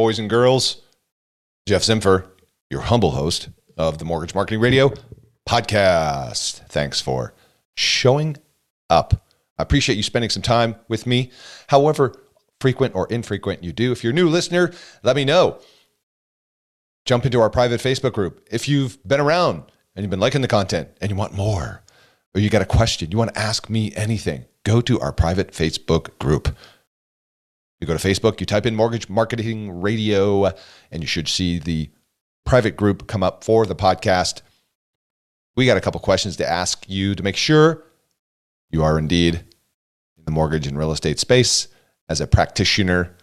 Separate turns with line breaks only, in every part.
boys and girls. Jeff Zipfel, your humble host of the Mortgage Marketing Radio podcast. Thanks for showing up. I appreciate you spending some time with me, however frequent or infrequent you do. If you're a new listener, let me know. Jump into our private Facebook group. If you've been around and you've been liking the content and you want more, or you got a question, you want to ask me anything, go to our private Facebook group. You go to Facebook, you type in Mortgage Marketing Radio, and you should see the private group come up for the podcast. We got a couple questions to ask you to make sure you are indeed in the mortgage and real estate space as a practitioner.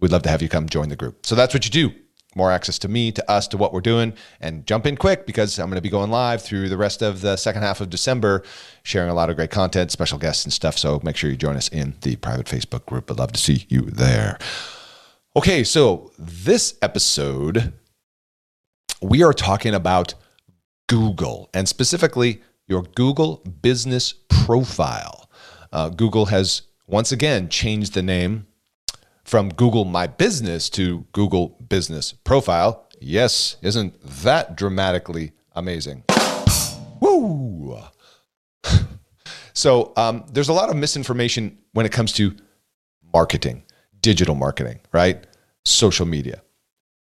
We'd love to have you come join the group. So that's what you do more access to me, to us, to what we're doing, and jump in quick because I'm going to be going live through the rest of the second half of December, sharing a lot of great content, special guests, and stuff. So make sure you join us in the private Facebook group. I'd love to see you there. Okay, so this episode, we are talking about Google and specifically your Google business profile. Uh, Google has once again changed the name from Google My Business to Google Business Profile. Yes, isn't that dramatically amazing? Woo! so um, there's a lot of misinformation when it comes to marketing, digital marketing, right? Social media.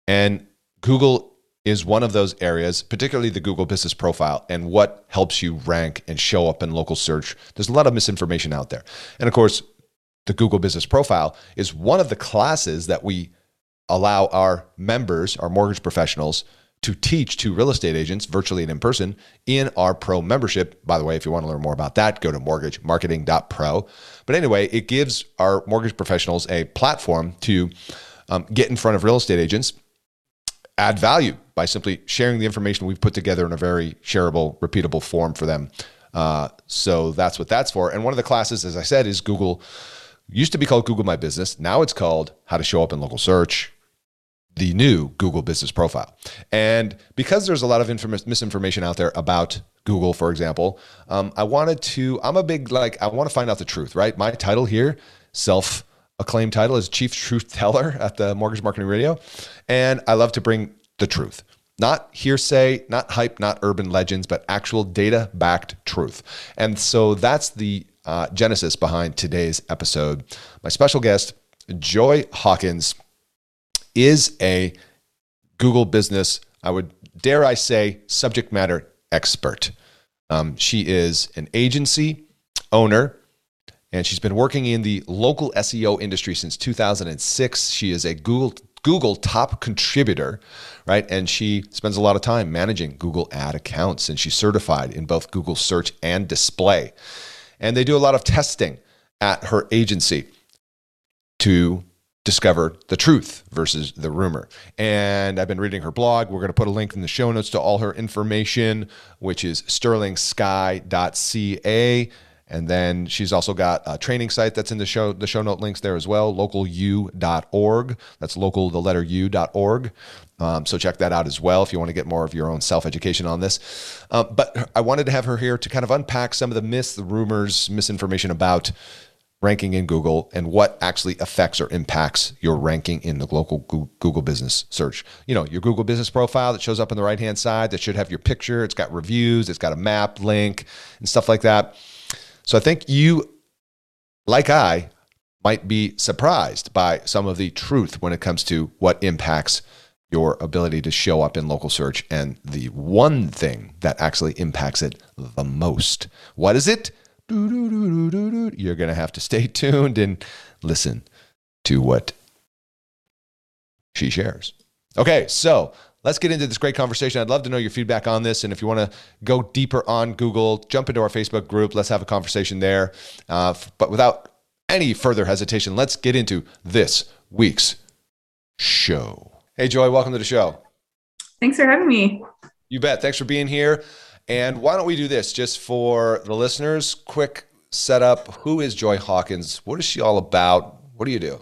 And Google is one of those areas, particularly the Google Business Profile and what helps you rank and show up in local search. There's a lot of misinformation out there. And of course, the Google Business Profile is one of the classes that we allow our members, our mortgage professionals, to teach to real estate agents virtually and in person in our pro membership. By the way, if you want to learn more about that, go to mortgagemarketing.pro. But anyway, it gives our mortgage professionals a platform to um, get in front of real estate agents, add value by simply sharing the information we've put together in a very shareable, repeatable form for them. Uh, so that's what that's for. And one of the classes, as I said, is Google used to be called Google My Business. Now it's called How to Show Up in Local Search, the new Google Business Profile. And because there's a lot of inform- misinformation out there about Google, for example, um, I wanted to, I'm a big, like, I want to find out the truth, right? My title here, self acclaimed title, is Chief Truth Teller at the Mortgage Marketing Radio. And I love to bring the truth. Not hearsay, not hype, not urban legends, but actual data backed truth. And so that's the uh, genesis behind today's episode. My special guest, Joy Hawkins, is a Google business, I would dare I say, subject matter expert. Um, she is an agency owner and she's been working in the local SEO industry since 2006. She is a Google Google top contributor, right? And she spends a lot of time managing Google ad accounts and she's certified in both Google search and display. And they do a lot of testing at her agency to discover the truth versus the rumor. And I've been reading her blog. We're going to put a link in the show notes to all her information, which is sterlingsky.ca. And then she's also got a training site that's in the show the show note links there as well, localu.org. That's local the letter u.org. Um, so check that out as well if you want to get more of your own self education on this. Uh, but I wanted to have her here to kind of unpack some of the myths, the rumors, misinformation about ranking in Google and what actually affects or impacts your ranking in the local Google business search. You know, your Google business profile that shows up on the right hand side that should have your picture, it's got reviews, it's got a map link and stuff like that. So I think you, like I, might be surprised by some of the truth when it comes to what impacts your ability to show up in local search and the one thing that actually impacts it the most. What is it? You're going to have to stay tuned and listen to what she shares. Okay, so let's get into this great conversation. I'd love to know your feedback on this. And if you want to go deeper on Google, jump into our Facebook group. Let's have a conversation there. Uh, but without any further hesitation, let's get into this week's show. Hey, Joy, welcome to the show.
Thanks for having me.
You bet. Thanks for being here. And why don't we do this just for the listeners? Quick setup. Who is Joy Hawkins? What is she all about? What do you do?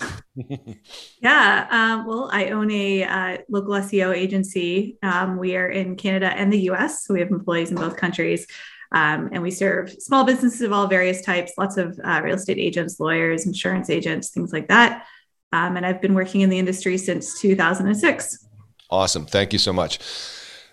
yeah, um, well, I own a uh, local SEO agency. Um, we are in Canada and the US, so we have employees in both countries. Um, and we serve small businesses of all various types, lots of uh, real estate agents, lawyers, insurance agents, things like that. Um, and I've been working in the industry since 2006.
Awesome. Thank you so much.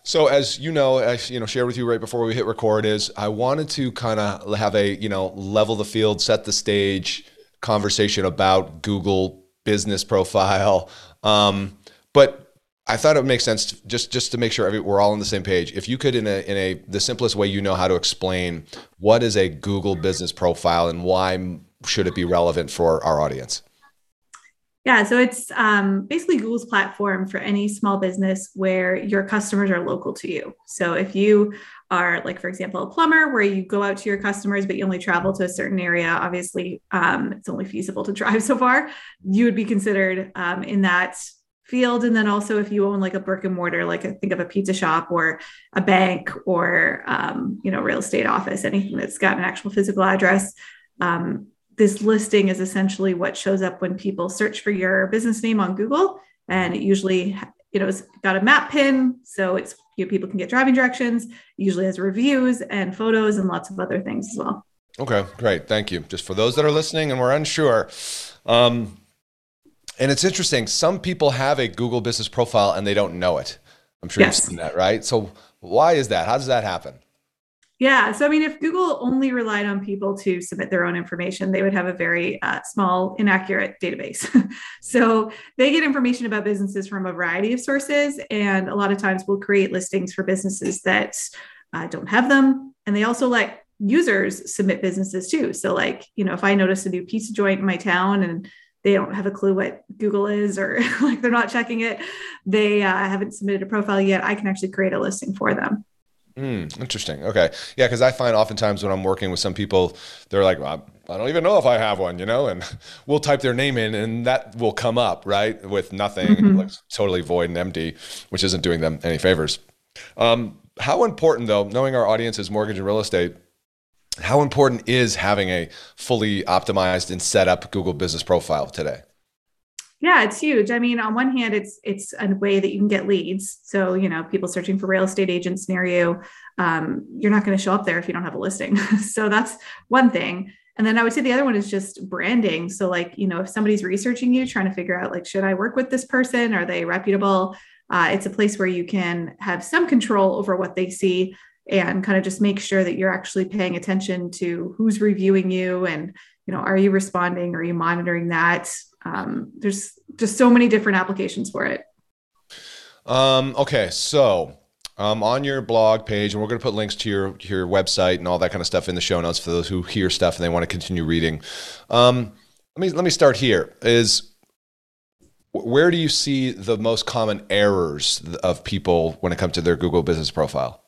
So as you know, I you know share with you right before we hit record is I wanted to kind of have a you know level the field, set the stage conversation about Google business profile. Um, but I thought it would make sense to, just just to make sure every, we're all on the same page. If you could, in a in a the simplest way you know how to explain what is a Google business profile and why should it be relevant for our audience.
Yeah, so it's um, basically Google's platform for any small business where your customers are local to you. So if you are, like, for example, a plumber where you go out to your customers, but you only travel to a certain area, obviously um, it's only feasible to drive so far, you would be considered um, in that field. And then also if you own like a brick and mortar, like a, think of a pizza shop or a bank or, um, you know, real estate office, anything that's got an actual physical address, um, this listing is essentially what shows up when people search for your business name on Google. And it usually, you know, it's got a map pin. So it's, you know, people can get driving directions, usually has reviews and photos and lots of other things as well.
Okay, great. Thank you. Just for those that are listening and we're unsure, um, and it's interesting, some people have a Google business profile and they don't know it. I'm sure yes. you've seen that, right? So why is that? How does that happen?
Yeah. So, I mean, if Google only relied on people to submit their own information, they would have a very uh, small, inaccurate database. so, they get information about businesses from a variety of sources. And a lot of times we'll create listings for businesses that uh, don't have them. And they also let users submit businesses too. So, like, you know, if I notice a new pizza joint in my town and they don't have a clue what Google is or like they're not checking it, they uh, haven't submitted a profile yet, I can actually create a listing for them.
Mm, interesting. Okay. Yeah, because I find oftentimes when I'm working with some people, they're like, well, I don't even know if I have one, you know, and we'll type their name in and that will come up, right, with nothing, mm-hmm. like totally void and empty, which isn't doing them any favors. Um, how important, though, knowing our audience is mortgage and real estate, how important is having a fully optimized and set up Google business profile today?
Yeah, it's huge. I mean, on one hand, it's it's a way that you can get leads. So you know, people searching for real estate agents near you, um, you're not going to show up there if you don't have a listing. so that's one thing. And then I would say the other one is just branding. So like you know, if somebody's researching you, trying to figure out like, should I work with this person? Are they reputable? Uh, it's a place where you can have some control over what they see and kind of just make sure that you're actually paying attention to who's reviewing you and you know are you responding are you monitoring that um, there's just so many different applications for it.
Um, okay, so um, on your blog page, and we're going to put links to your your website and all that kind of stuff in the show notes for those who hear stuff and they want to continue reading. Um, let me let me start here. Is where do you see the most common errors of people when it comes to their Google business profile?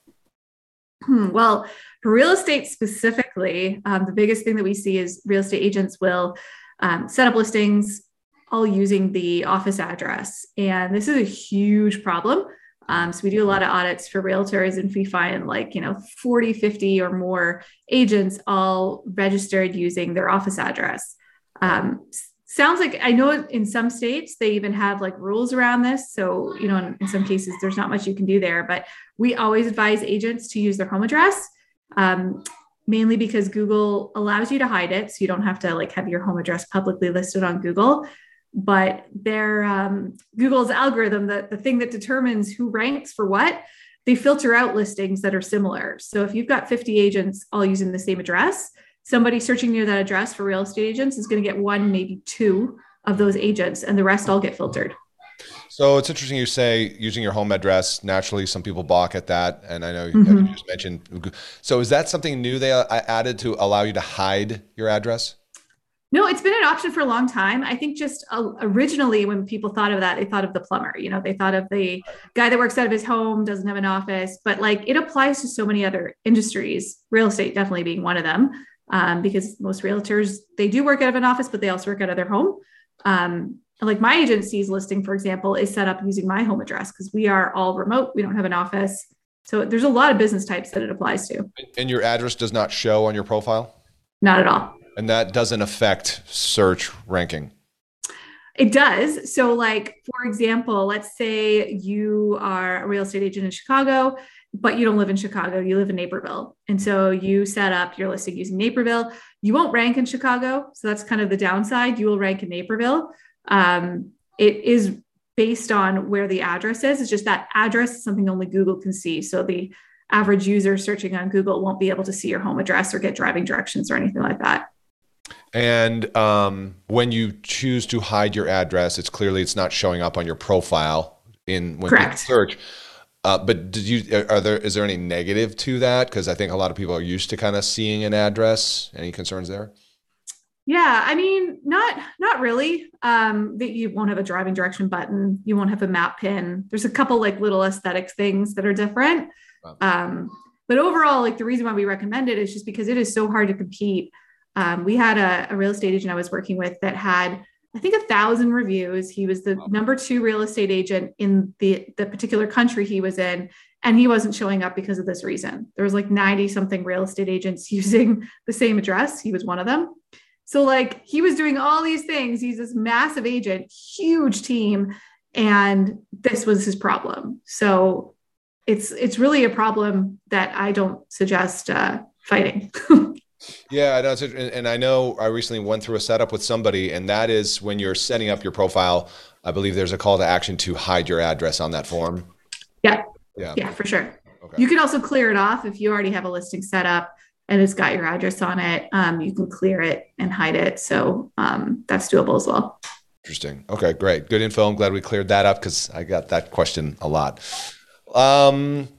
Hmm, well, for real estate specifically, um, the biggest thing that we see is real estate agents will um, set up listings all using the office address. And this is a huge problem. Um, so we do a lot of audits for realtors and we find like, you know, 40, 50 or more agents all registered using their office address. Um, sounds like I know in some states they even have like rules around this. So, you know, in, in, some cases there's not much you can do there, but we always advise agents to use their home address. Um, mainly because Google allows you to hide it. So you don't have to like have your home address publicly listed on Google. But their um, Google's algorithm, the, the thing that determines who ranks for what, they filter out listings that are similar. So if you've got 50 agents all using the same address, somebody searching near that address for real estate agents is going to get one, maybe two of those agents, and the rest all get filtered.
So it's interesting you say using your home address. Naturally, some people balk at that, and I know mm-hmm. you just mentioned. So is that something new they uh, added to allow you to hide your address?
No, it's been an option for a long time. I think just uh, originally when people thought of that, they thought of the plumber. You know, they thought of the guy that works out of his home, doesn't have an office, but like it applies to so many other industries. Real estate definitely being one of them, um, because most realtors they do work out of an office, but they also work out of their home. Um, like my agency's listing, for example, is set up using my home address because we are all remote. We don't have an office. So there's a lot of business types that it applies to.
And your address does not show on your profile?
Not at all.
And that doesn't affect search ranking?
It does. So, like, for example, let's say you are a real estate agent in Chicago, but you don't live in Chicago, you live in Naperville. And so you set up your listing using Naperville. You won't rank in Chicago. So that's kind of the downside. You will rank in Naperville. Um, it is based on where the address is. It's just that address is something only Google can see. So the average user searching on Google won't be able to see your home address or get driving directions or anything like that.
And um, when you choose to hide your address, it's clearly it's not showing up on your profile in when
Correct.
you search. Uh, but did you are there is there any negative to that? Because I think a lot of people are used to kind of seeing an address. Any concerns there?
Yeah, I mean, not not really. Um, that you won't have a driving direction button. You won't have a map pin. There's a couple like little aesthetic things that are different. Wow. Um, but overall, like the reason why we recommend it is just because it is so hard to compete. Um, we had a, a, real estate agent I was working with that had, I think, a thousand reviews. He was the wow. number two real estate agent in the the particular country he was in, and he wasn't showing up because of this reason. There was like 90 something real estate agents using the same address. He was one of them. So like he was doing all these things. He's this massive agent, huge team, and this was his problem. So it's it's really a problem that I don't suggest uh, fighting.
yeah, no, and, and I know I recently went through a setup with somebody, and that is when you're setting up your profile. I believe there's a call to action to hide your address on that form.
Yeah. Yeah. Yeah, for sure. Okay. You can also clear it off if you already have a listing set up and it's got your address on it, um, you can clear it and hide it. So um, that's doable as well.
Interesting. Okay, great. Good info. I'm glad we cleared that up because I got that question a lot. Um,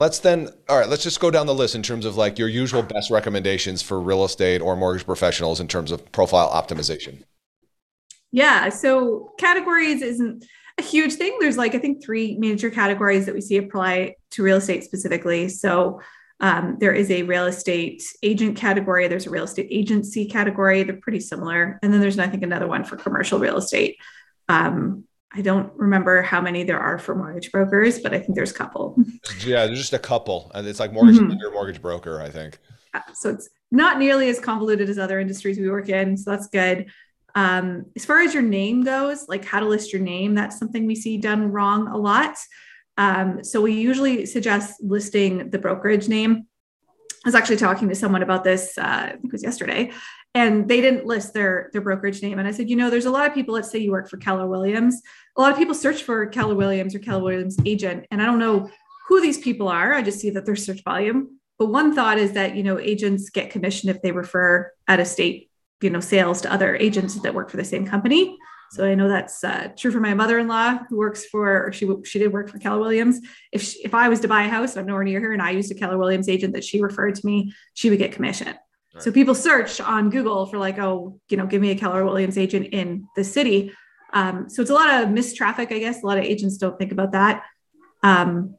let's then, all right, let's just go down the list in terms of like your usual best recommendations for real estate or mortgage professionals in terms of profile optimization.
Yeah. So categories isn't a huge thing. There's like, I think, three major categories that we see apply to real estate specifically. So um, there is a real estate agent category. There's a real estate agency category. They're pretty similar. And then there's, I think, another one for commercial real estate. Um, I don't remember how many there are for mortgage brokers, but I think there's a couple.
Yeah, there's just a couple. And it's like mortgage mm-hmm. lender, mortgage broker, I think.
So it's not nearly as convoluted as other industries we work in. So that's good. Um, as far as your name goes, like how to list your name, that's something we see done wrong a lot. Um, so we usually suggest listing the brokerage name. I was actually talking to someone about this, uh, I think it was yesterday, and they didn't list their their brokerage name. And I said, you know, there's a lot of people. Let's say you work for Keller Williams. A lot of people search for Keller Williams or Keller Williams agent, and I don't know who these people are. I just see that their search volume. But one thought is that you know agents get commission if they refer out of state, you know, sales to other agents that work for the same company. So I know that's uh, true for my mother-in-law who works for, she she did work for Keller Williams. If she, if I was to buy a house, I'm nowhere near her, and I used a Keller Williams agent that she referred to me, she would get commission. Right. So people search on Google for like, oh, you know, give me a Keller Williams agent in the city. Um, so it's a lot of missed traffic, I guess. A lot of agents don't think about that. Um,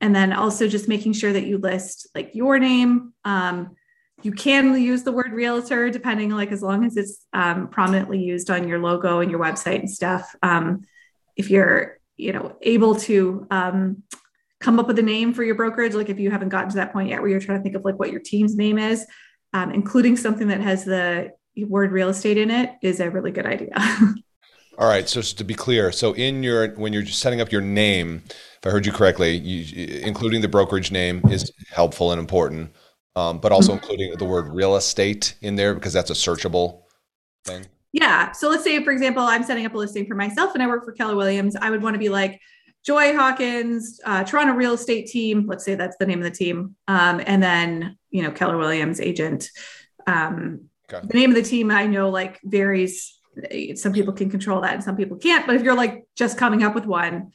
and then also just making sure that you list like your name, um, you can use the word realtor depending like as long as it's um, prominently used on your logo and your website and stuff. Um, if you're you know able to um, come up with a name for your brokerage like if you haven't gotten to that point yet where you're trying to think of like what your team's name is um, including something that has the word real estate in it is a really good idea.
All right so, to be clear so in your when you're setting up your name if i heard you correctly you, including the brokerage name is helpful and important um, but also mm-hmm. including the word real estate in there because that's a searchable thing.
Yeah. So let's say, for example, I'm setting up a listing for myself and I work for Keller Williams. I would want to be like, Joy Hawkins, uh, Toronto real estate team. Let's say that's the name of the team. Um, and then, you know, Keller Williams agent. Um, okay. The name of the team I know like varies. Some people can control that and some people can't. But if you're like just coming up with one,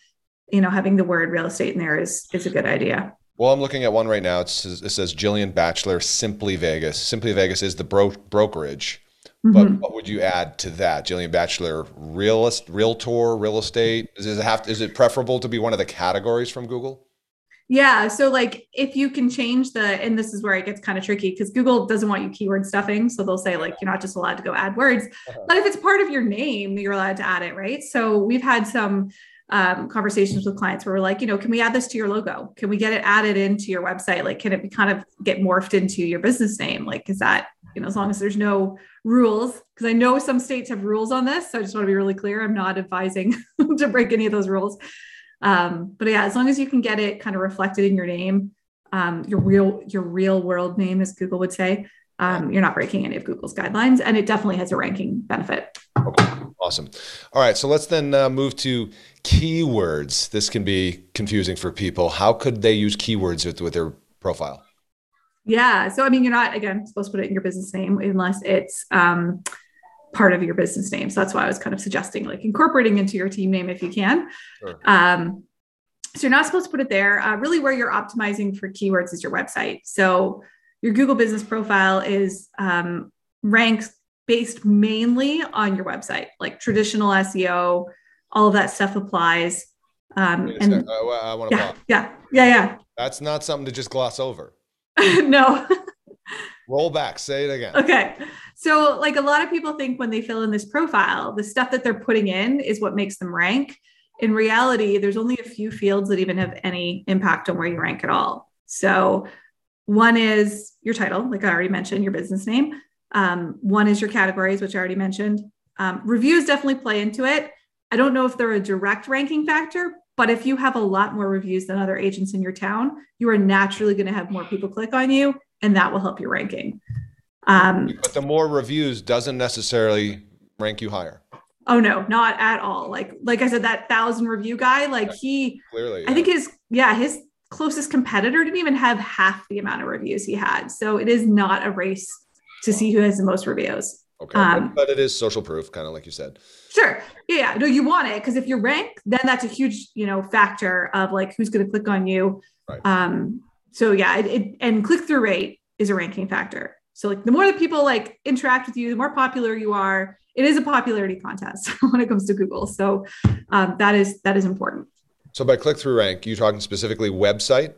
you know, having the word real estate in there is is a good idea.
Well, I'm looking at one right now. It says, it says Jillian Batchelor, Simply Vegas. Simply Vegas is the bro- brokerage. Mm-hmm. But what would you add to that, Jillian Batchelor? Realist, realtor, real estate. Does it have? To, is it preferable to be one of the categories from Google?
Yeah. So like if you can change the, and this is where it gets kind of tricky because Google doesn't want you keyword stuffing. So they'll say like you're not just allowed to go add words. Uh-huh. But if it's part of your name, you're allowed to add it, right? So we've had some um, conversations with clients where we're like, you know, can we add this to your logo? Can we get it added into your website? Like, can it be kind of get morphed into your business name? Like, is that, you know, as long as there's no rules, because I know some states have rules on this. So I just want to be really clear. I'm not advising to break any of those rules. Um, but yeah, as long as you can get it kind of reflected in your name, um, your real, your real world name, as Google would say, um, you're not breaking any of Google's guidelines. And it definitely has a ranking benefit.
Okay. Awesome. All right. So let's then uh, move to keywords. This can be confusing for people. How could they use keywords with, with their profile?
Yeah. So, I mean, you're not, again, supposed to put it in your business name unless it's um, part of your business name. So that's why I was kind of suggesting like incorporating into your team name if you can. Sure. Um, so you're not supposed to put it there. Uh, really, where you're optimizing for keywords is your website. So your Google business profile is um, ranked based mainly on your website, like traditional SEO, all of that stuff applies. Um, and I, I want to yeah, yeah, yeah, yeah.
That's not something to just gloss over.
no.
Roll back. Say it again.
Okay. So, like a lot of people think when they fill in this profile, the stuff that they're putting in is what makes them rank. In reality, there's only a few fields that even have any impact on where you rank at all. So, one is your title, like I already mentioned, your business name. Um, one is your categories, which I already mentioned. Um, reviews definitely play into it. I don't know if they're a direct ranking factor, but if you have a lot more reviews than other agents in your town, you are naturally going to have more people click on you, and that will help your ranking.
Um, but the more reviews doesn't necessarily rank you higher.
Oh no, not at all. Like like I said, that thousand review guy, like yeah, he clearly, yeah. I think his yeah his closest competitor didn't even have half the amount of reviews he had. So it is not a race to see who has the most reviews.
Okay, um, but, it is social proof, kind of like you said.
Sure. Yeah. No, you want it because if you're ranked, then that's a huge, you know, factor of like who's going to click on you. Right. Um. So yeah, it, it and click through rate is a ranking factor. So like the more that people like interact with you, the more popular you are. It is a popularity contest when it comes to Google. So um, that is that is important.
So by click through rank, you talking specifically website?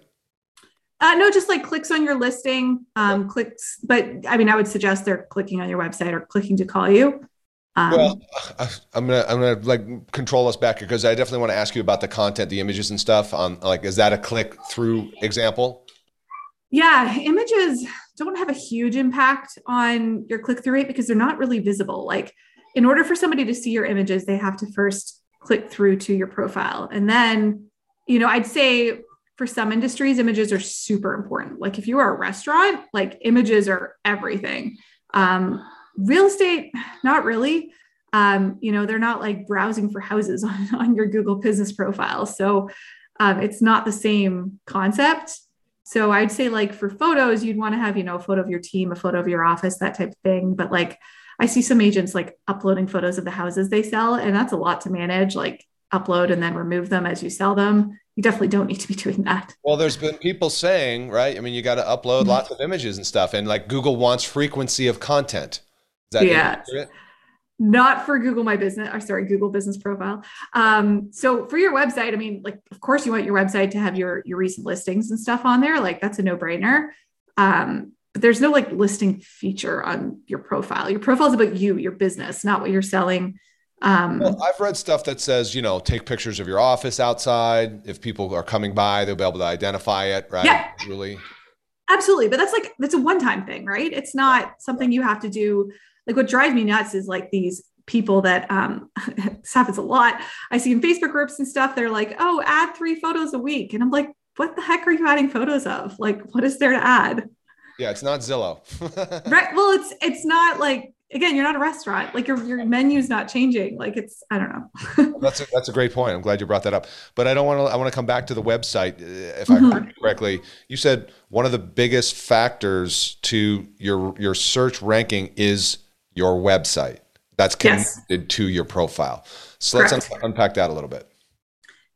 Uh, no, just like clicks on your listing, um, yeah. clicks. But I mean, I would suggest they're clicking on your website or clicking to call you.
Um, well, I'm gonna I'm gonna like control us back here because I definitely want to ask you about the content, the images and stuff. On like, is that a click through example?
Yeah, images don't have a huge impact on your click through rate because they're not really visible. Like, in order for somebody to see your images, they have to first click through to your profile, and then, you know, I'd say for some industries, images are super important. Like if you are a restaurant, like images are everything. Um, real estate, not really. Um, you know, they're not like browsing for houses on, on your Google business profile. So um, it's not the same concept. So I'd say like for photos, you'd want to have, you know, a photo of your team, a photo of your office, that type of thing. But like I see some agents like uploading photos of the houses they sell, and that's a lot to manage. Like upload and then remove them as you sell them you definitely don't need to be doing that.
Well, there's been people saying, right? I mean, you got to upload mm-hmm. lots of images and stuff, and like Google wants frequency of content.
Is that yeah. Not for Google My Business, or sorry, Google Business Profile. Um, so for your website, I mean, like, of course, you want your website to have your your recent listings and stuff on there. Like, that's a no brainer. Um, but there's no like listing feature on your profile. Your profile is about you, your business, not what you're selling
um, well, I've read stuff that says, you know, take pictures of your office outside. If people are coming by, they'll be able to identify it, right?
Yeah. Julie. Absolutely. But that's like, that's a one time thing, right? It's not something you have to do. Like what drives me nuts is like these people that um this happens a lot. I see in Facebook groups and stuff, they're like, oh, add three photos a week. And I'm like, what the heck are you adding photos of? Like, what is there to add?
Yeah, it's not Zillow.
right. Well, it's it's not like again, you're not a restaurant. Like your your menu's not changing. Like it's I don't
know. that's a, that's a great point. I'm glad you brought that up. But I don't want to. I want to come back to the website. Uh, if I mm-hmm. heard you correctly, you said one of the biggest factors to your your search ranking is your website. That's connected yes. to your profile. So Correct. let's un- unpack that a little bit.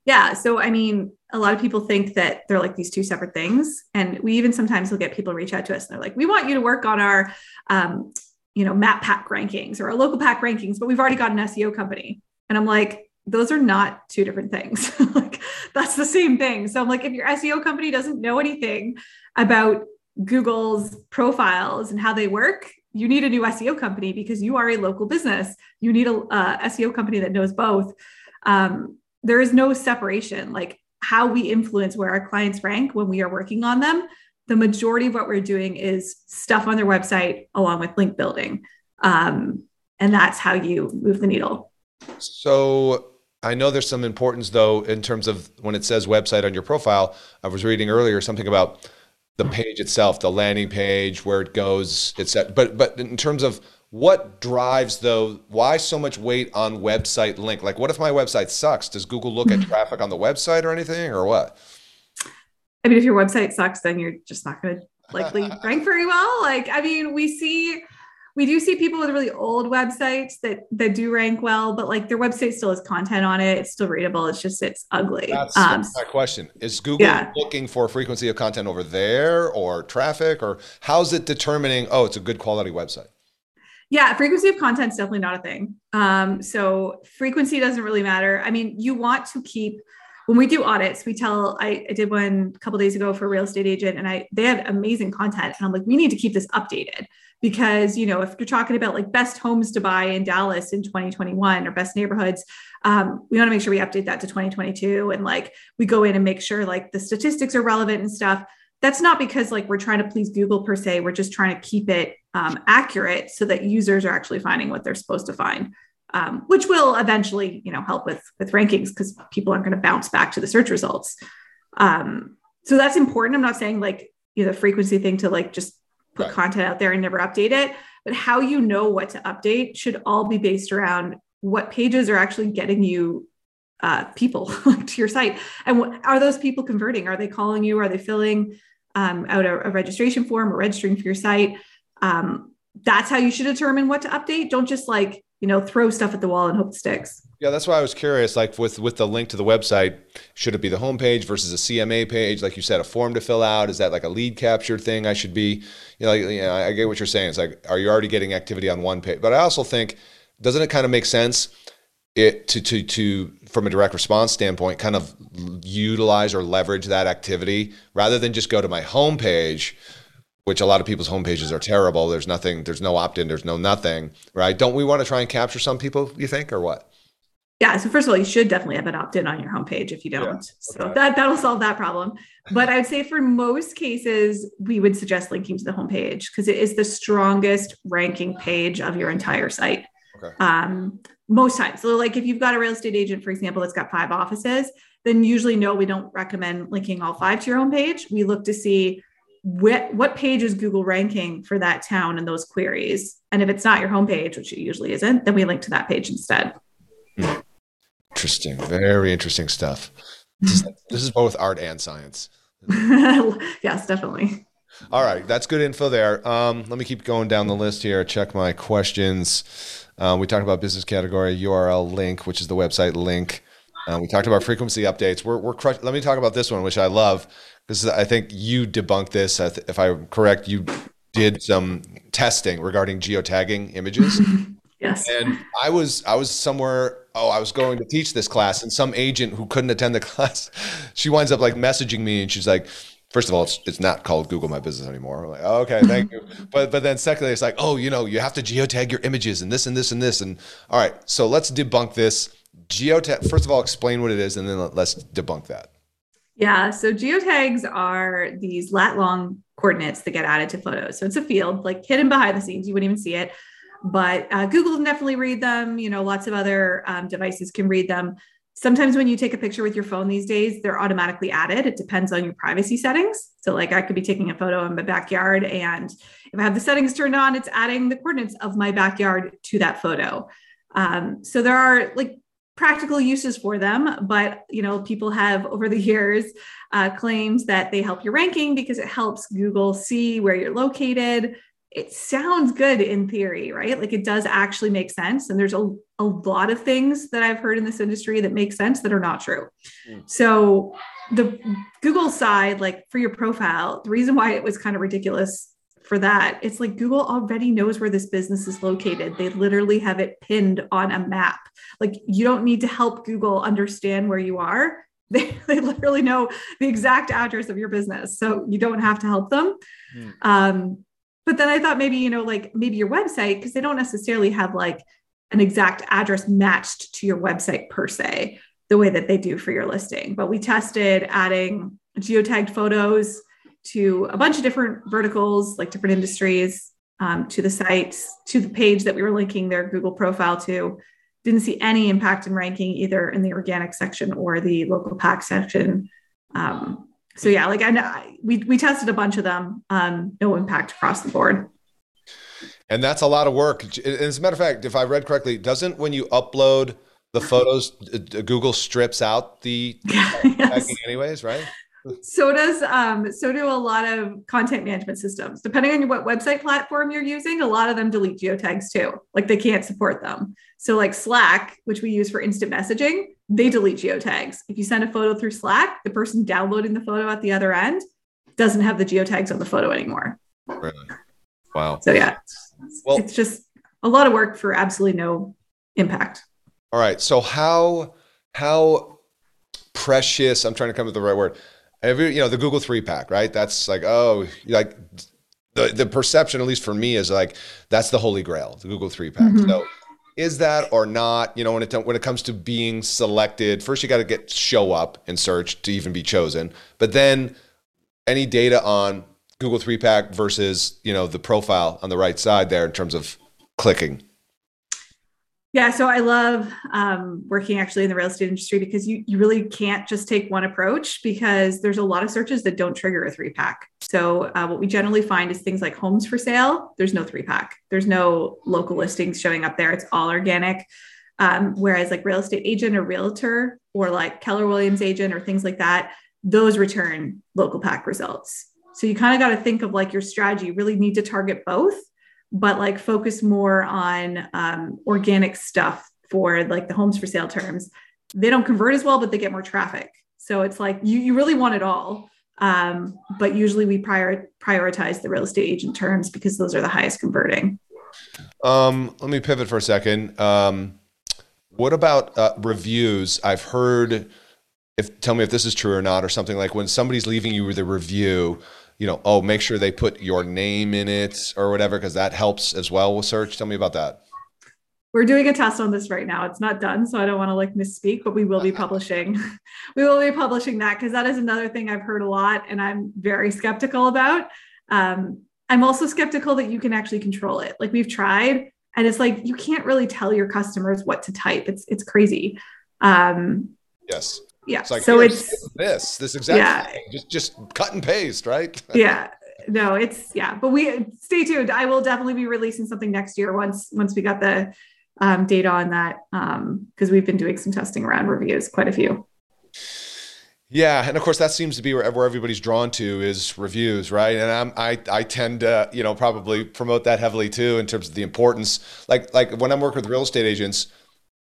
Yeah. So I mean, a lot of people think that they're like these two separate things, and we even sometimes will get people reach out to us and they're like, "We want you to work on our." Um, you know, map pack rankings or our local pack rankings, but we've already got an SEO company. And I'm like, those are not two different things. like that's the same thing. So I'm like, if your SEO company doesn't know anything about Google's profiles and how they work, you need a new SEO company because you are a local business. You need a uh, SEO company that knows both. Um, there is no separation. Like how we influence where our clients rank when we are working on them the majority of what we're doing is stuff on their website along with link building. Um, and that's how you move the needle.
So I know there's some importance though in terms of when it says website on your profile. I was reading earlier something about the page itself, the landing page, where it goes, etc. But but in terms of what drives though, why so much weight on website link? Like, what if my website sucks? Does Google look at traffic on the website or anything, or what?
I mean, if your website sucks, then you're just not going to likely rank very well. Like, I mean, we see, we do see people with really old websites that that do rank well, but like their website still has content on it. It's still readable. It's just it's ugly.
That's um, my question. Is Google yeah. looking for frequency of content over there, or traffic, or how's it determining? Oh, it's a good quality website.
Yeah, frequency of content is definitely not a thing. Um, so frequency doesn't really matter. I mean, you want to keep when we do audits, we tell I, I did one a couple days ago for a real estate agent, and I they had amazing content, and I'm like, we need to keep this updated because you know if you're talking about like best homes to buy in Dallas in 2021 or best neighborhoods, um, we want to make sure we update that to 2022, and like we go in and make sure like the statistics are relevant and stuff. That's not because like we're trying to please Google per se. We're just trying to keep it um, accurate so that users are actually finding what they're supposed to find um, which will eventually, you know, help with with rankings because people aren't going to bounce back to the search results. Um, so that's important. I'm not saying like you know the frequency thing to like just put right. content out there and never update it, but how you know what to update should all be based around what pages are actually getting you uh, people to your site, and what, are those people converting? Are they calling you? Are they filling um, out a, a, registration form or registering for your site? Um, that's how you should determine what to update. Don't just like you know throw stuff at the wall and hope it sticks.
Yeah that's why i was curious like with with the link to the website should it be the homepage versus a cma page? Like you said a form to fill out? Is that like a lead capture thing i should be you know, like, you know i get what you're saying. It's like are you already getting activity on one page? But i also think doesn't it kind of make sense it to to to from a direct response standpoint kind of utilize or leverage that activity rather than just go to my homepage which a lot of people's homepages are terrible. There's nothing, there's no opt in, there's no nothing, right? Don't we want to try and capture some people, you think, or what?
Yeah. So first of all, you should definitely have an opt-in on your homepage if you don't. Yeah, okay. So that that'll solve that problem. But I'd say for most cases, we would suggest linking to the homepage because it is the strongest ranking page of your entire site. Okay. Um, most times. So like if you've got a real estate agent, for example, that's got five offices, then usually no, we don't recommend linking all five to your homepage. We look to see what, what page is Google ranking for that town and those queries? And if it's not your homepage, which it usually isn't, then we link to that page instead.
Interesting. Very interesting stuff. This, this is both art and science.
yes, definitely.
All right, that's good info there. Um, let me keep going down the list here. Check my questions. Um, we talked about business category URL link, which is the website link. Uh, we talked about frequency updates. We're, we're crush- let me talk about this one, which I love because I think you debunked this. If I'm correct, you did some testing regarding geotagging images.
yes.
And I was I was somewhere. Oh, I was going to teach this class, and some agent who couldn't attend the class, she winds up like messaging me, and she's like. First of all, it's, it's not called Google My Business anymore. I'm like, oh, okay, thank you. But but then secondly, it's like, oh, you know, you have to geotag your images and this and this and this. And all right, so let's debunk this. Geotag. First of all, explain what it is, and then let's debunk that.
Yeah. So geotags are these lat long coordinates that get added to photos. So it's a field like hidden behind the scenes. You wouldn't even see it. But uh, Google can definitely read them. You know, lots of other um, devices can read them. sometimes when you take a picture with your phone these days, they're automatically added. It depends on your privacy settings. So, like, I could be taking a photo in my backyard, and if I have the settings turned on, it's adding the coordinates of my backyard to that photo. Um, so, there are like practical uses for them, but you know, people have over the years uh, claims that they help your ranking because it helps Google see where you're located. It sounds good in theory, right? Like it does actually make sense. And there's a, a lot of things that I've heard in this industry that make sense that are not true. Mm. So the Google side, like for your profile, the reason why it was kind of ridiculous for that. It's like Google already knows where this business is located. They literally have it pinned on a map. Like you don't need to help Google understand where you are. They, they literally know the exact address of your business. So you don't have to help them. Mm. Um, but then I thought maybe, you know, like maybe your website, because they don't necessarily have like an exact address matched to your website per se, the way that they do for your listing. But we tested adding geotagged photos to a bunch of different verticals, like different industries, um, to the sites, to the page that we were linking their Google profile to. Didn't see any impact in ranking either in the organic section or the local pack section. Um, so yeah, like I know we we tested a bunch of them, um, no impact across the board.
And that's a lot of work. As a matter of fact, if I read correctly, doesn't when you upload the photos, Google strips out the yes. anyways, right?
So does um, so do a lot of content management systems. Depending on what website platform you're using a lot of them delete geotags too. Like they can't support them. So like slack which we use for instant messaging they delete geotags. If you send a photo through slack the person downloading the photo at the other end doesn't have the geotags on the photo anymore.
Really? Wow.
So yeah. Well, it's just a lot of work for absolutely no impact.
All right. So how how precious i'm trying to come up with the right word every you know the Google three pack, right? That's like oh like the the perception, at least for me, is like that's the holy grail, the Google three pack. Mm-hmm. So is that or not? You know, when it when it comes to being selected, first you got to get show up in search to even be chosen, but then any data on Google three pack versus you know the profile on the right side there in terms of clicking.
Yeah, so I love um, working actually in the real estate industry because you you really can't just take one approach because there's a lot of searches that don't trigger a three pack. So uh, what we generally find is things like homes for sale. There's no three pack. There's no local listings showing up there. It's all organic. Um, whereas like real estate agent or realtor or like Keller Williams agent or things like that, those return local pack results. So you kind of got to think of like your strategy. You really need to target both but like focus more on um, organic stuff for like the homes for sale terms. They don't convert as well, but they get more traffic. So it's like you, you really want it all. Um, but usually we prior, prioritize the real estate agent terms because those are the highest converting.
Um, let me pivot for a second. Um, what about uh, reviews? I've heard, if tell me if this is true or not, or something like when somebody's leaving you with a review, you know, oh, make sure they put your name in it or whatever, because that helps as well with search. Tell me about that.
We're doing a test on this right now. It's not done, so I don't want to like misspeak, but we will be publishing. we will be publishing that because that is another thing I've heard a lot, and I'm very skeptical about. Um, I'm also skeptical that you can actually control it. Like we've tried, and it's like you can't really tell your customers what to type. It's it's crazy. Um,
yes
yeah.
It's like,
so it's
this, this exact yeah. thing. Just just cut and paste, right?
yeah. No, it's yeah. But we stay tuned. I will definitely be releasing something next year once once we got the um, data on that because um, we've been doing some testing around reviews, quite a few.
Yeah, and of course that seems to be where, where everybody's drawn to is reviews, right? And I'm, I I tend to you know probably promote that heavily too in terms of the importance. Like like when I'm working with real estate agents,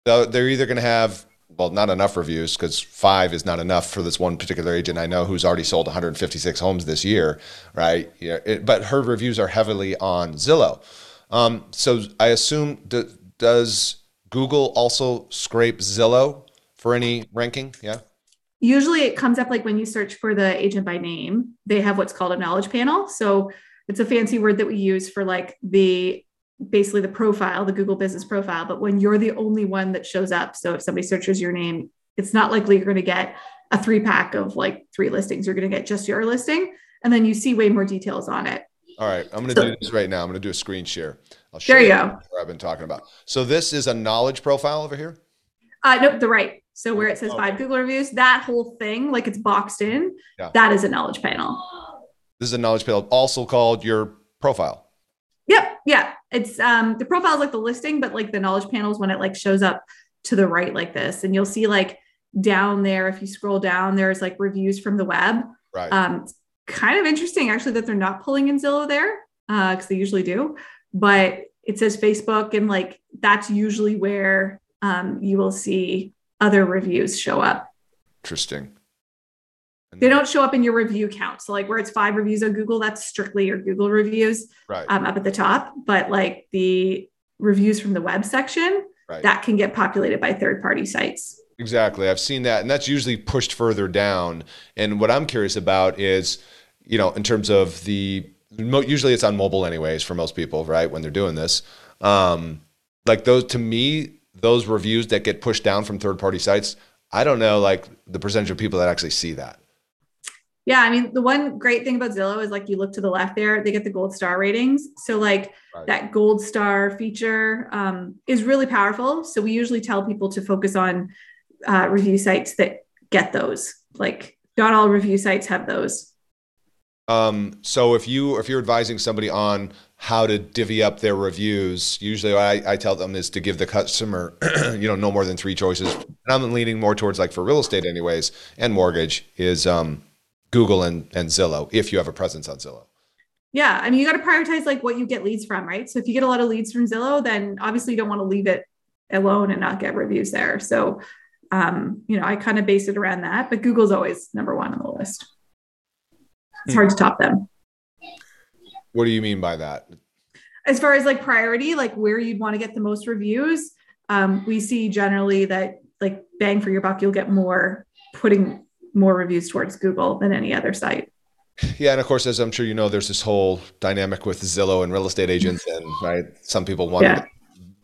they're either going to have well, not enough reviews because five is not enough for this one particular agent I know who's already sold 156 homes this year, right? Yeah, it, but her reviews are heavily on Zillow. Um, so I assume d- does Google also scrape Zillow for any ranking? Yeah.
Usually it comes up like when you search for the agent by name, they have what's called a knowledge panel. So it's a fancy word that we use for like the basically the profile, the Google business profile. But when you're the only one that shows up, so if somebody searches your name, it's not likely you're going to get a three pack of like three listings. You're going to get just your listing. And then you see way more details on it.
All right. I'm going to so, do this right now. I'm going to do a screen share. I'll show
there you, go.
I've been talking about. So this is a knowledge profile over here.
Uh, nope, the right. So where it says five Google reviews, that whole thing, like it's boxed in, yeah. that is a knowledge panel.
This is a knowledge panel, also called your profile.
Yep. Yeah. It's um the profile is like the listing, but like the knowledge panels when it like shows up to the right like this. And you'll see like down there, if you scroll down, there's like reviews from the web.
Right.
Um, kind of interesting actually that they're not pulling in Zillow there uh, because they usually do, but it says Facebook and like that's usually where um, you will see other reviews show up.
Interesting.
They don't show up in your review count. So like where it's five reviews on Google, that's strictly your Google reviews
right.
um, up at the top. But like the reviews from the web section, right. that can get populated by third party sites.
Exactly. I've seen that. And that's usually pushed further down. And what I'm curious about is, you know, in terms of the, usually it's on mobile anyways for most people, right? When they're doing this. Um, like those, to me, those reviews that get pushed down from third party sites, I don't know, like the percentage of people that actually see that.
Yeah, I mean, the one great thing about Zillow is like you look to the left there, they get the gold star ratings. So like right. that gold star feature um, is really powerful. So we usually tell people to focus on uh, review sites that get those. Like not all review sites have those.
Um, so if you if you're advising somebody on how to divvy up their reviews, usually what I, I tell them is to give the customer, you know, no more than three choices. And I'm leaning more towards like for real estate, anyways, and mortgage is um, Google and and Zillow if you have a presence on Zillow.
Yeah, I mean, you got to prioritize like what you get leads from, right? So if you get a lot of leads from Zillow, then obviously you don't want to leave it alone and not get reviews there. So um, you know, I kind of base it around that, but Google's always number one on the list. It's hard to top them.
What do you mean by that?
As far as like priority, like where you'd want to get the most reviews, um, we see generally that like bang for your buck, you'll get more putting more reviews towards Google than any other site.
Yeah, and of course, as I'm sure you know, there's this whole dynamic with Zillow and real estate agents, and right, some people want yeah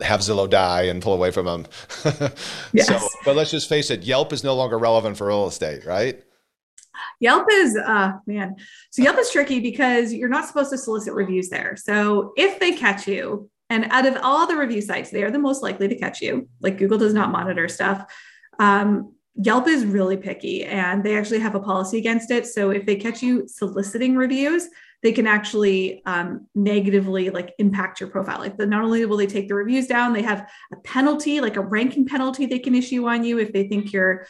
have Zillow die and pull away from them.
yes. So,
but let's just face it, Yelp is no longer relevant for real estate, right?
Yelp is, uh, man. So Yelp is tricky because you're not supposed to solicit reviews there. So if they catch you, and out of all the review sites, they are the most likely to catch you. Like Google does not monitor stuff. Um, Yelp is really picky and they actually have a policy against it. So if they catch you soliciting reviews, they can actually um, negatively like impact your profile. Like the, not only will they take the reviews down, they have a penalty, like a ranking penalty they can issue on you if they think you're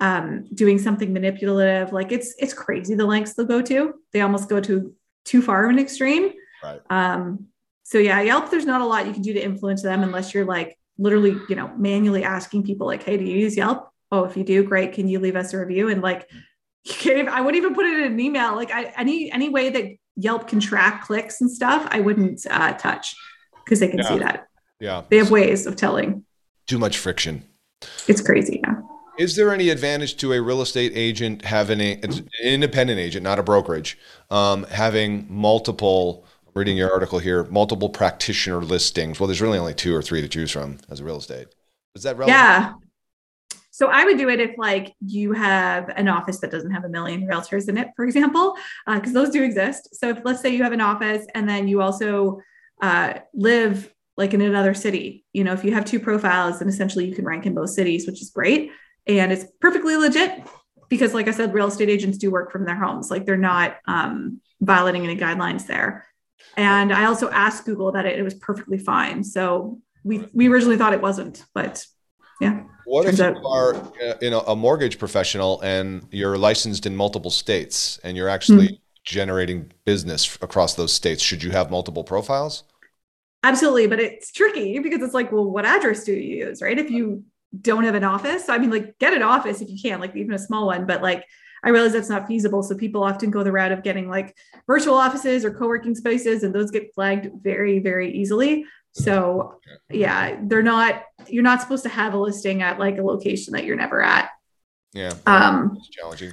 um, doing something manipulative. Like it's it's crazy the lengths they'll go to. They almost go to too far of an extreme.
Right.
Um, so yeah, Yelp, there's not a lot you can do to influence them unless you're like literally, you know, manually asking people like, hey, do you use Yelp? Oh, if you do, great. Can you leave us a review? And like, you can't even, I wouldn't even put it in an email. Like I, any, any way that Yelp can track clicks and stuff, I wouldn't uh, touch because they can
yeah.
see that.
Yeah.
They have ways of telling.
Too much friction.
It's crazy. Yeah.
Is there any advantage to a real estate agent having a, an independent agent, not a brokerage, um, having multiple? Reading your article here, multiple practitioner listings. Well, there's really only two or three to choose from as a real estate. Is that relevant?
Yeah. So I would do it if like you have an office that doesn't have a million realtors in it, for example, because uh, those do exist. So if let's say you have an office and then you also uh, live like in another city, you know, if you have two profiles, then essentially you can rank in both cities, which is great. And it's perfectly legit because, like I said, real estate agents do work from their homes. Like they're not um, violating any guidelines there. And I also asked Google that it, it was perfectly fine. So we we originally thought it wasn't, but yeah.
What if you are uh, you know a mortgage professional and you're licensed in multiple states and you're actually mm-hmm. generating business across those states? Should you have multiple profiles?
Absolutely, but it's tricky because it's like, well, what address do you use, right? If you don't have an office, so I mean, like, get an office if you can, like even a small one, but like. I realize that's not feasible. So people often go the route of getting like virtual offices or co-working spaces, and those get flagged very, very easily. So yeah, they're not you're not supposed to have a listing at like a location that you're never at.
Yeah.
Um
it's challenging.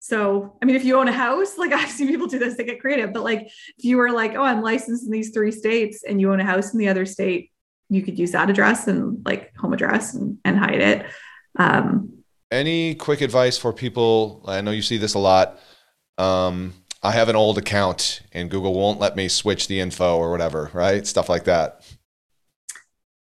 So, I mean, if you own a house, like I've seen people do this, they get creative. But like, if you were like, oh, I'm licensed in these three states and you own a house in the other state, you could use that address and like home address and, and hide it. Um,
Any quick advice for people? I know you see this a lot. Um, I have an old account and Google won't let me switch the info or whatever, right? Stuff like that.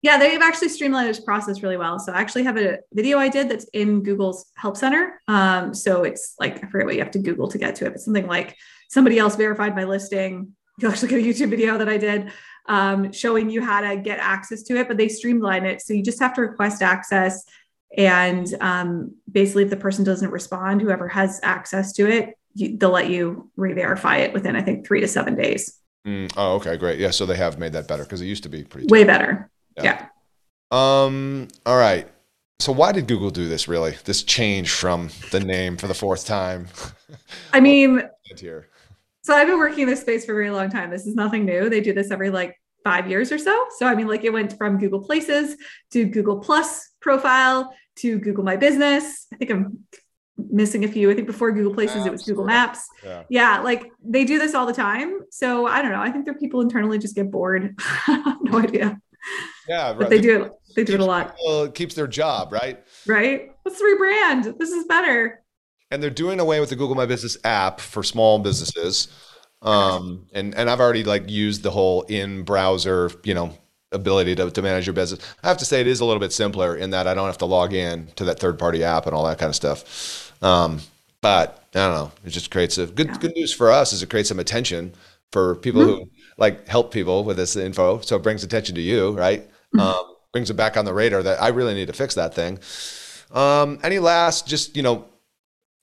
Yeah, they've actually streamlined this process really well. So I actually have a video I did that's in Google's Help Center. Um, so it's like I forget what you have to Google to get to it, but something like somebody else verified my listing. You'll actually get a YouTube video that I did um, showing you how to get access to it, but they streamline it. So you just have to request access. And um, basically, if the person doesn't respond, whoever has access to it, you, they'll let you re-verify it within, I think, three to seven days.
Mm, oh, okay, great. Yeah, so they have made that better because it used to be pretty
way better. Yeah. yeah.
Um. All right. So why did Google do this? Really, this change from the name for the fourth time?
I mean, here. So I've been working in this space for a very long time. This is nothing new. They do this every like five years or so. So I mean, like it went from Google Places to Google Plus profile to Google My Business. I think I'm missing a few. I think before Google Places, Maps, it was Google Maps. Yeah. yeah. like they do this all the time. So I don't know. I think their people internally just get bored. no idea.
Yeah,
right. But they do it. They do it a lot.
Well, it keeps their job, right?
Right. Let's rebrand. This is better.
And they're doing away with the Google My Business app for small businesses. Um, and and I've already like used the whole in browser, you know, ability to, to manage your business. I have to say it is a little bit simpler in that I don't have to log in to that third party app and all that kind of stuff. Um, but I don't know. It just creates a good good news for us is it creates some attention for people mm-hmm. who like help people with this info. So it brings attention to you, right? Mm-hmm. Um, brings it back on the radar that I really need to fix that thing. Um, any last, just you know,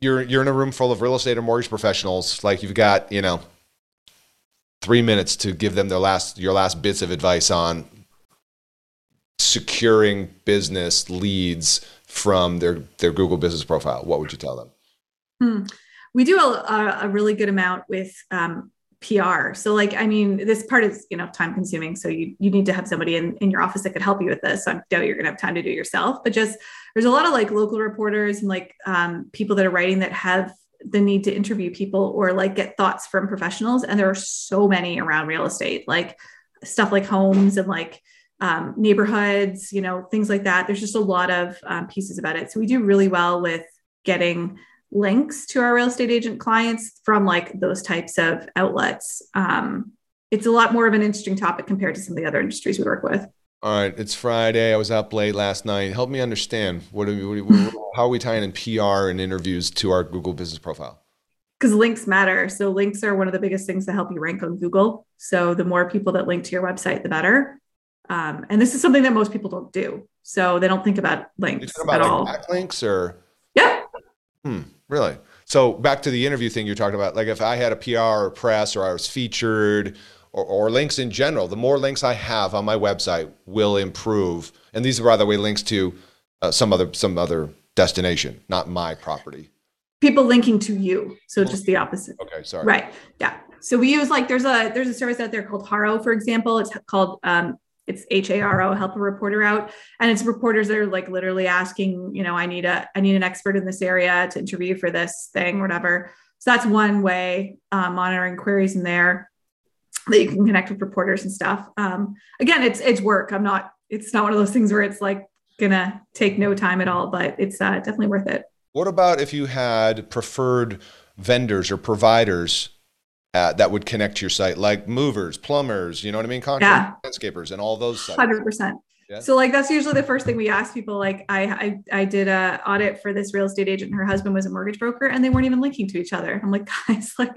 you're you're in a room full of real estate or mortgage professionals. Like you've got you know three minutes to give them their last your last bits of advice on securing business leads from their their Google business profile. What would you tell them?
Hmm. We do a, a, really good amount with um, PR. So like, I mean, this part is, you know, time consuming. So you, you need to have somebody in, in your office that could help you with this. So I doubt you're going to have time to do it yourself, but just, there's a lot of like local reporters and like um, people that are writing that have the need to interview people or like get thoughts from professionals. And there are so many around real estate, like stuff like homes and like um, neighborhoods, you know, things like that. There's just a lot of um, pieces about it. So we do really well with getting links to our real estate agent clients from like those types of outlets. Um, it's a lot more of an interesting topic compared to some of the other industries we work with.
All right, it's Friday. I was up late last night. Help me understand what are we, what, how are we tying in PR and interviews to our Google business profile?
Because links matter. So links are one of the biggest things to help you rank on Google. So the more people that link to your website, the better. Um, and this is something that most people don't do. So they don't think about links
about
at
like
all.
Backlinks or
yeah.
Hmm. Really? So back to the interview thing you're talking about. Like if I had a PR or press or I was featured or, or, links in general, the more links I have on my website will improve. And these are, by the way, links to uh, some other some other destination, not my property.
People linking to you, so just the opposite.
Okay, sorry.
Right. Yeah. So we use like there's a there's a service out there called Haro, for example. It's called um, it's h-a-r-o help a reporter out. And it's reporters that are like literally asking you know i need a i need an expert in this area to interview for this thing whatever. So that's one way um, monitoring queries in there that you can connect with reporters and stuff. Um, again it's it's work. I'm not it's not one of those things where it's like gonna take no time at all but it's uh, definitely worth it.
What about if you had preferred vendors or providers uh, that would connect to your site, like movers, plumbers, you know what I mean, Contractors, yeah. landscapers, and all those.
Hundred percent. So like that's usually the first thing we ask people. Like I I, I did a audit for this real estate agent. Her husband was a mortgage broker, and they weren't even linking to each other. I'm like, guys, like,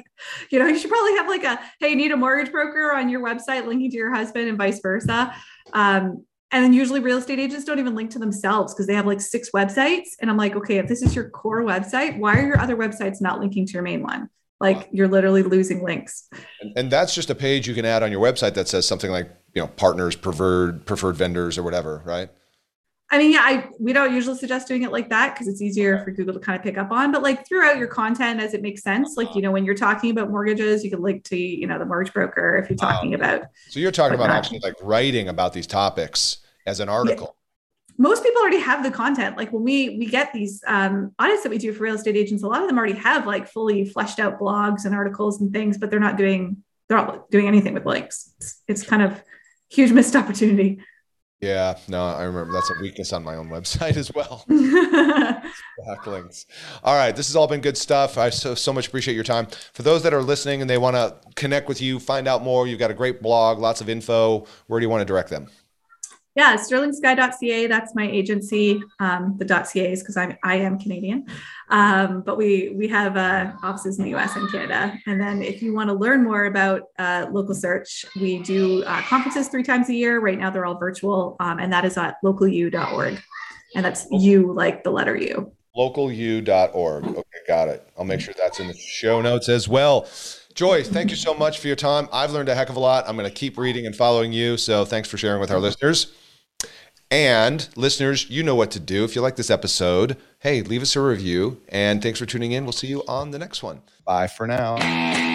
you know, you should probably have like a hey, you need a mortgage broker on your website linking to your husband, and vice versa. Um, and then usually real estate agents don't even link to themselves because they have like six websites. And I'm like, okay, if this is your core website, why are your other websites not linking to your main one? Like you're literally losing links.
And, and, that's just a page you can add on your website that says something like you know partners preferred preferred vendors or whatever right?
I mean yeah i we don't usually suggest doing it like that because it's easier for google to kind of pick up on but like throughout your content as it makes sense like you know when you're talking about mortgages you can link to you know the mortgage broker if you're talking um, about
so you're talking about actually like writing about these topics as an article
most people already have the content. Like when we we get these um, audits that we do for real estate agents a lot of them already have like fully fleshed out blogs and articles and things but they're not doing they're not doing anything with links it's, it's kind of huge missed opportunity.
Yeah no i remember that's a weakness on my own website as well. Backlinks all right this has all been good stuff. I so so much appreciate your time. For those that are listening and they want to connect with you find out more you've got a great blog lots of info where do you want to direct them
Yeah, sterlingsky.ca. That's my agency. Um, the .ca is because I'm I am Canadian, um, but we we have uh, offices in the U.S. and Canada. And then if you want to learn more about uh, local search, we do uh, conferences three times a year. Right now they're all virtual, um, and that is at localu.org, and that's you like the letter U.
Localu.org. Okay, got it. I'll make sure that's in the show notes as well. Joy, thank you so much for your time. I've learned a heck of a lot. I'm going to keep reading and following you. So thanks for sharing with our listeners. And listeners, you know what to do. If you like this episode, hey, leave us a review. And thanks for tuning in. We'll see you on the next one. Bye for now.